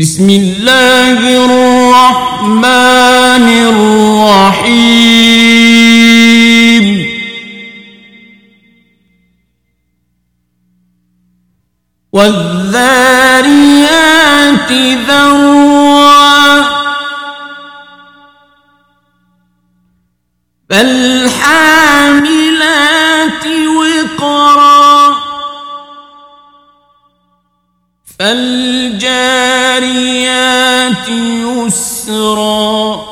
بسم الله الرحمن الرحيم. والذاريات ذروا. فالحاملات وقرا. فالجاريات يسرا.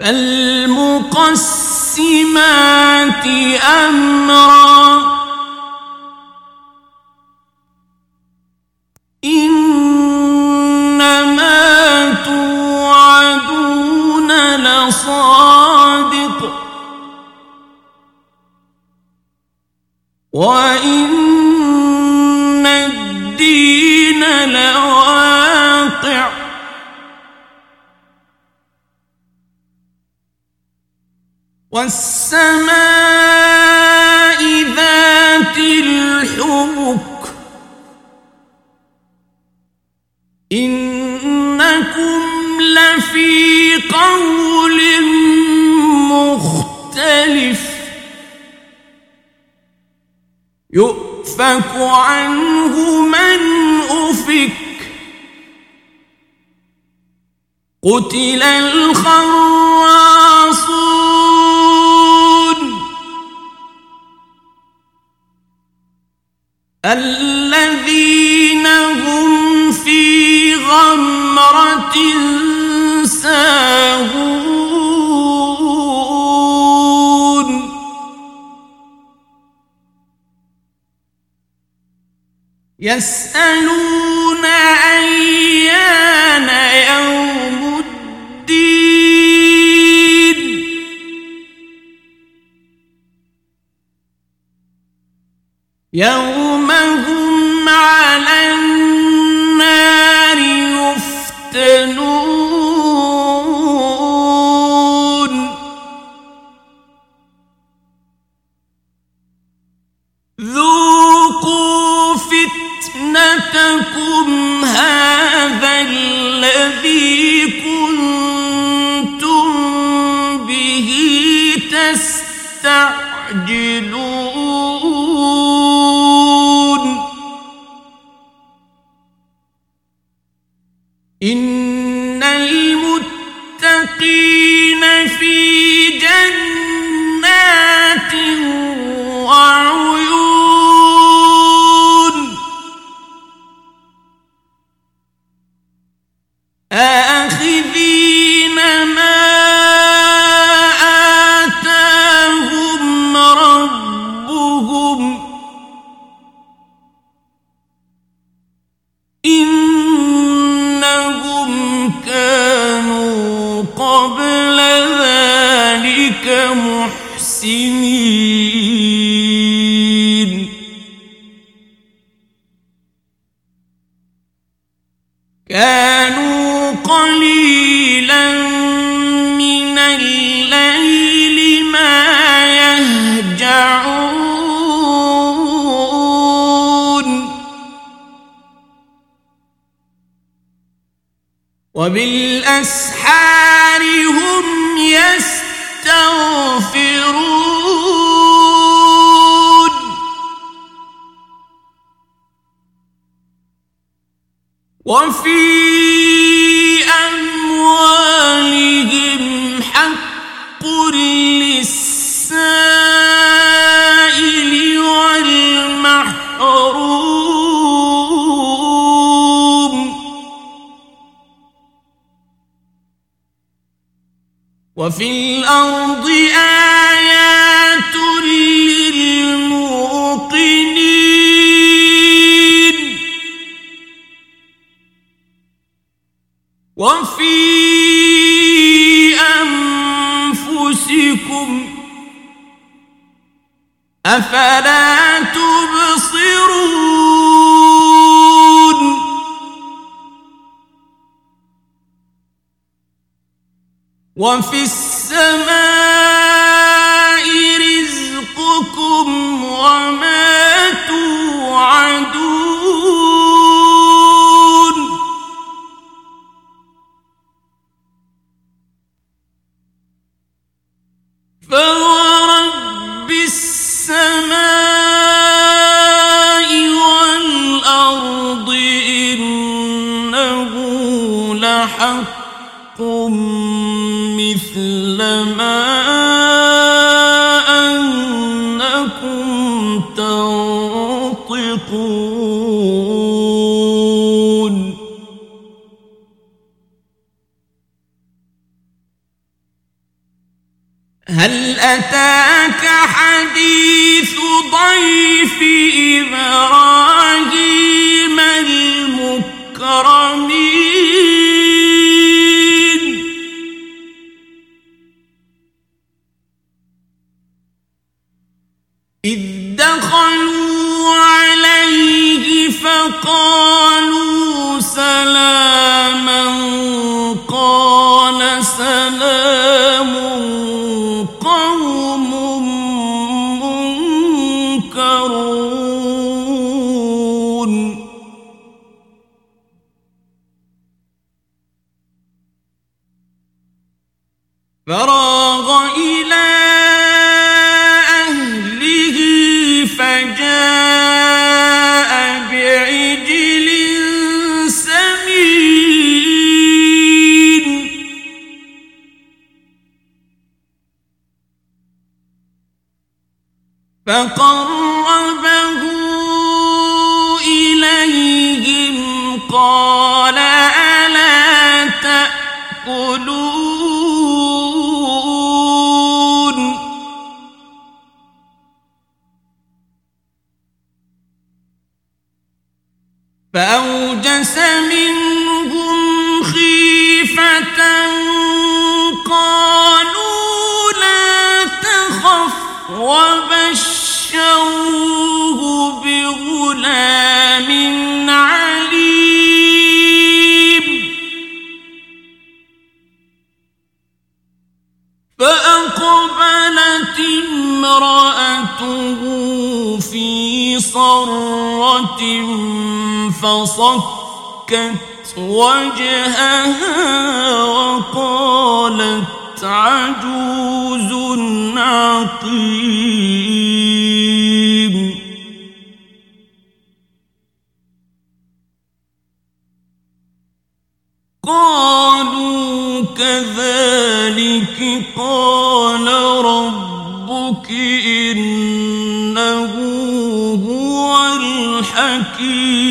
فالمقسمات أمرا. إنما توعدون لصادق. وإن والسماء ذات الحبك إنكم لفي قول مختلف يؤفك عنه من أفك قتل الخراصون الذين هم في غمرة ساهون. يسألون أيان يوم الدين. يوم المتقين في جنات محسنين كانوا قليلا من الليل ما يهجعون وبالأسحار هم يستغفرون وفي أموالهم حق للسائل والمحروم. وفي الأرض آيات وفي أنفسكم أفلا تبصرون؟ وفي السماء فهو حي فراغ إلى أهله فجاء بعجل سمين. فقربه فأوجس منهم خيفة قالوا لا تخف وبشروه بغلام عليم. فأقبلت امرأته في صرة فصكت وجهها وقالت عجوز عقيم. قالوا كذلك قال ربك إنه هو الحكيم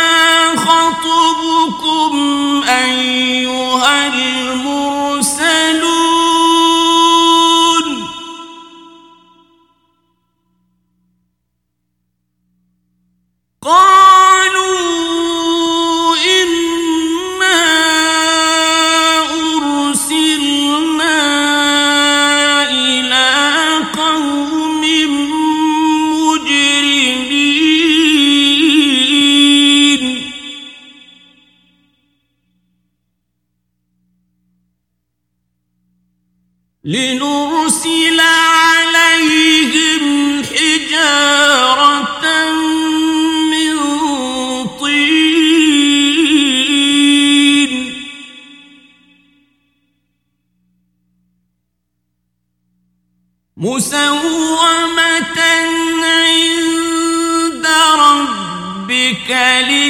کلی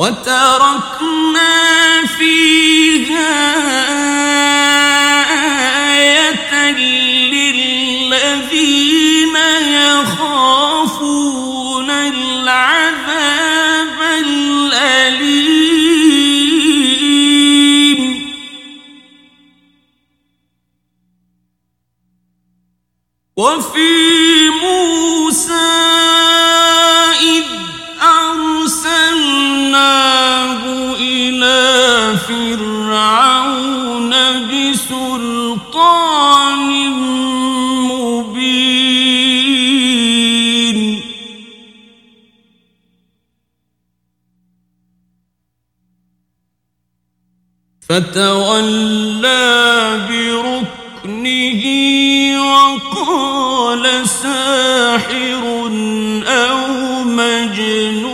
وتركنا فيها آية للذين يخافون العذاب الأليم. وفي فتولى بركنه وقال ساحر أو مجنون.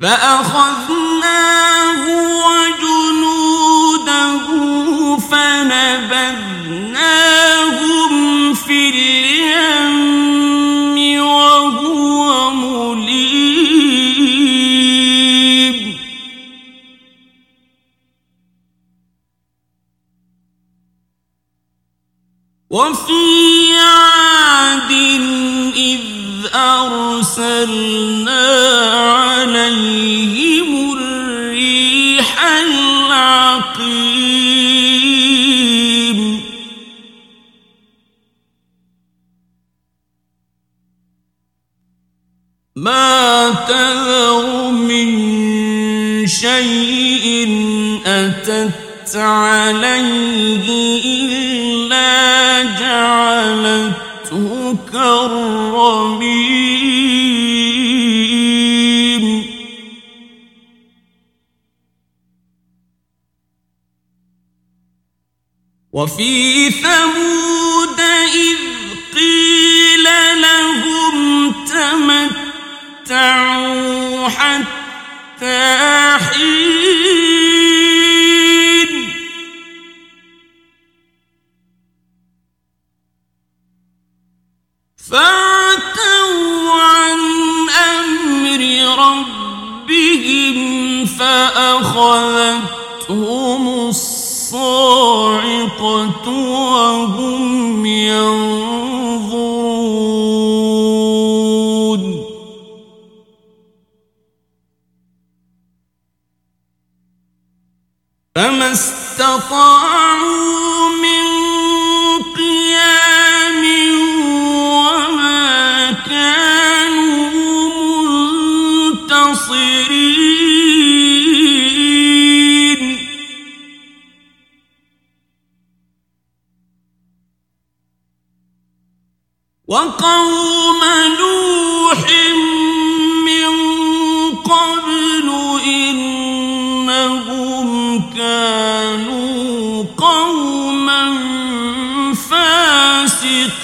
فأخذناه وجنوده فنبذناهم وفي عاد إذ أرسلنا عليهم الريح العقيم. ما تذر من شيء أتت عليه إلا جعلته كالرميم وفي ثمود إذ قيل لهم تمتعوا حتى حين فاتوا عن أمر ربهم فأخذتهم الصاعقة وهم ينظرون. فما استطاعوا وقوم نوح من قبل إنهم كانوا قوما فاسقين.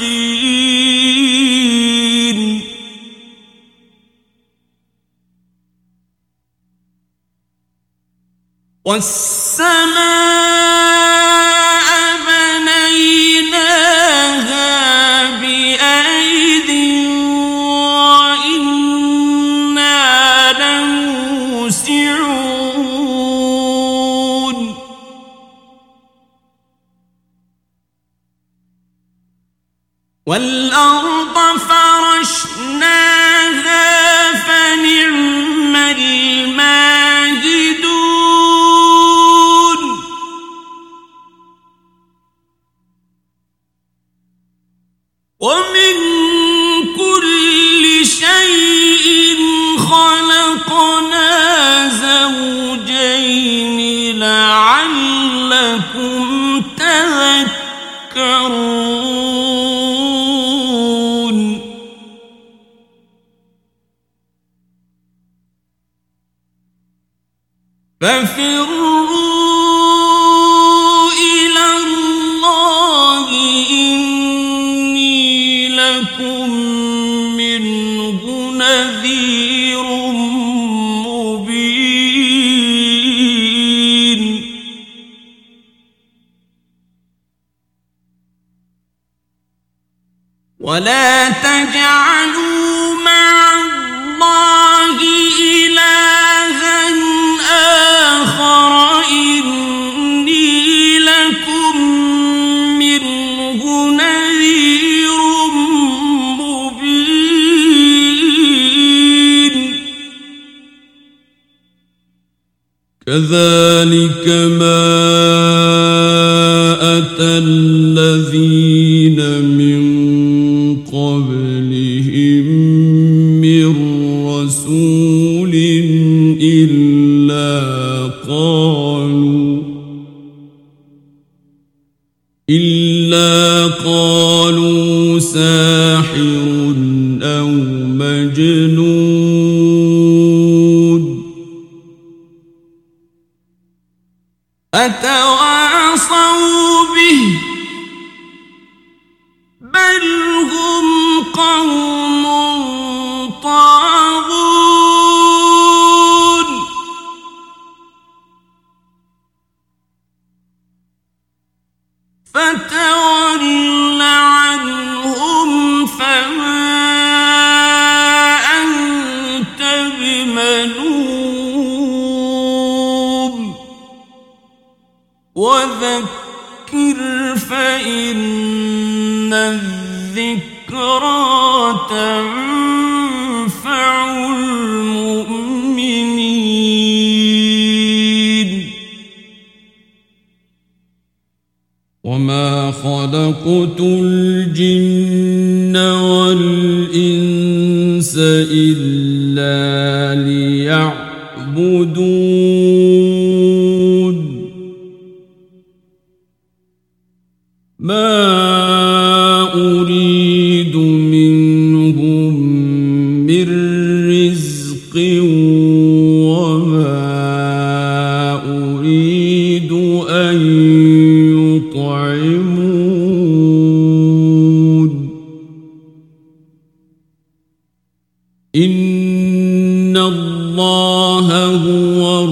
والسماء والأرض ولا تجعلوا مع الله إلها آخر إني لكم منه نذير مبين. كذلك ما أتى الذين أتواصوا به؟ بل هم قوم خلقت الجن والإنس إلا ليعبدون. ما أريد منهم من رزق وما أريد إن الله هو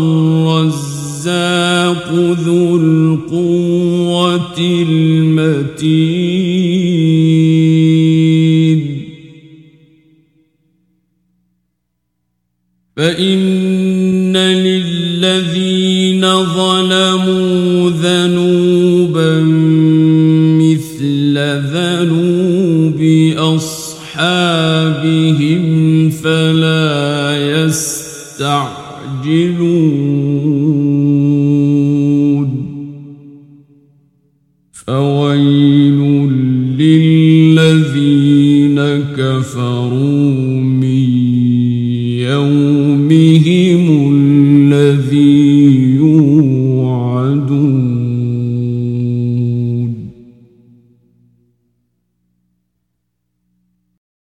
الرزاق ذو القوة المتين فإن للذين ظلموا ذنوبا مثل ذنوب أصحابهم يستعجلون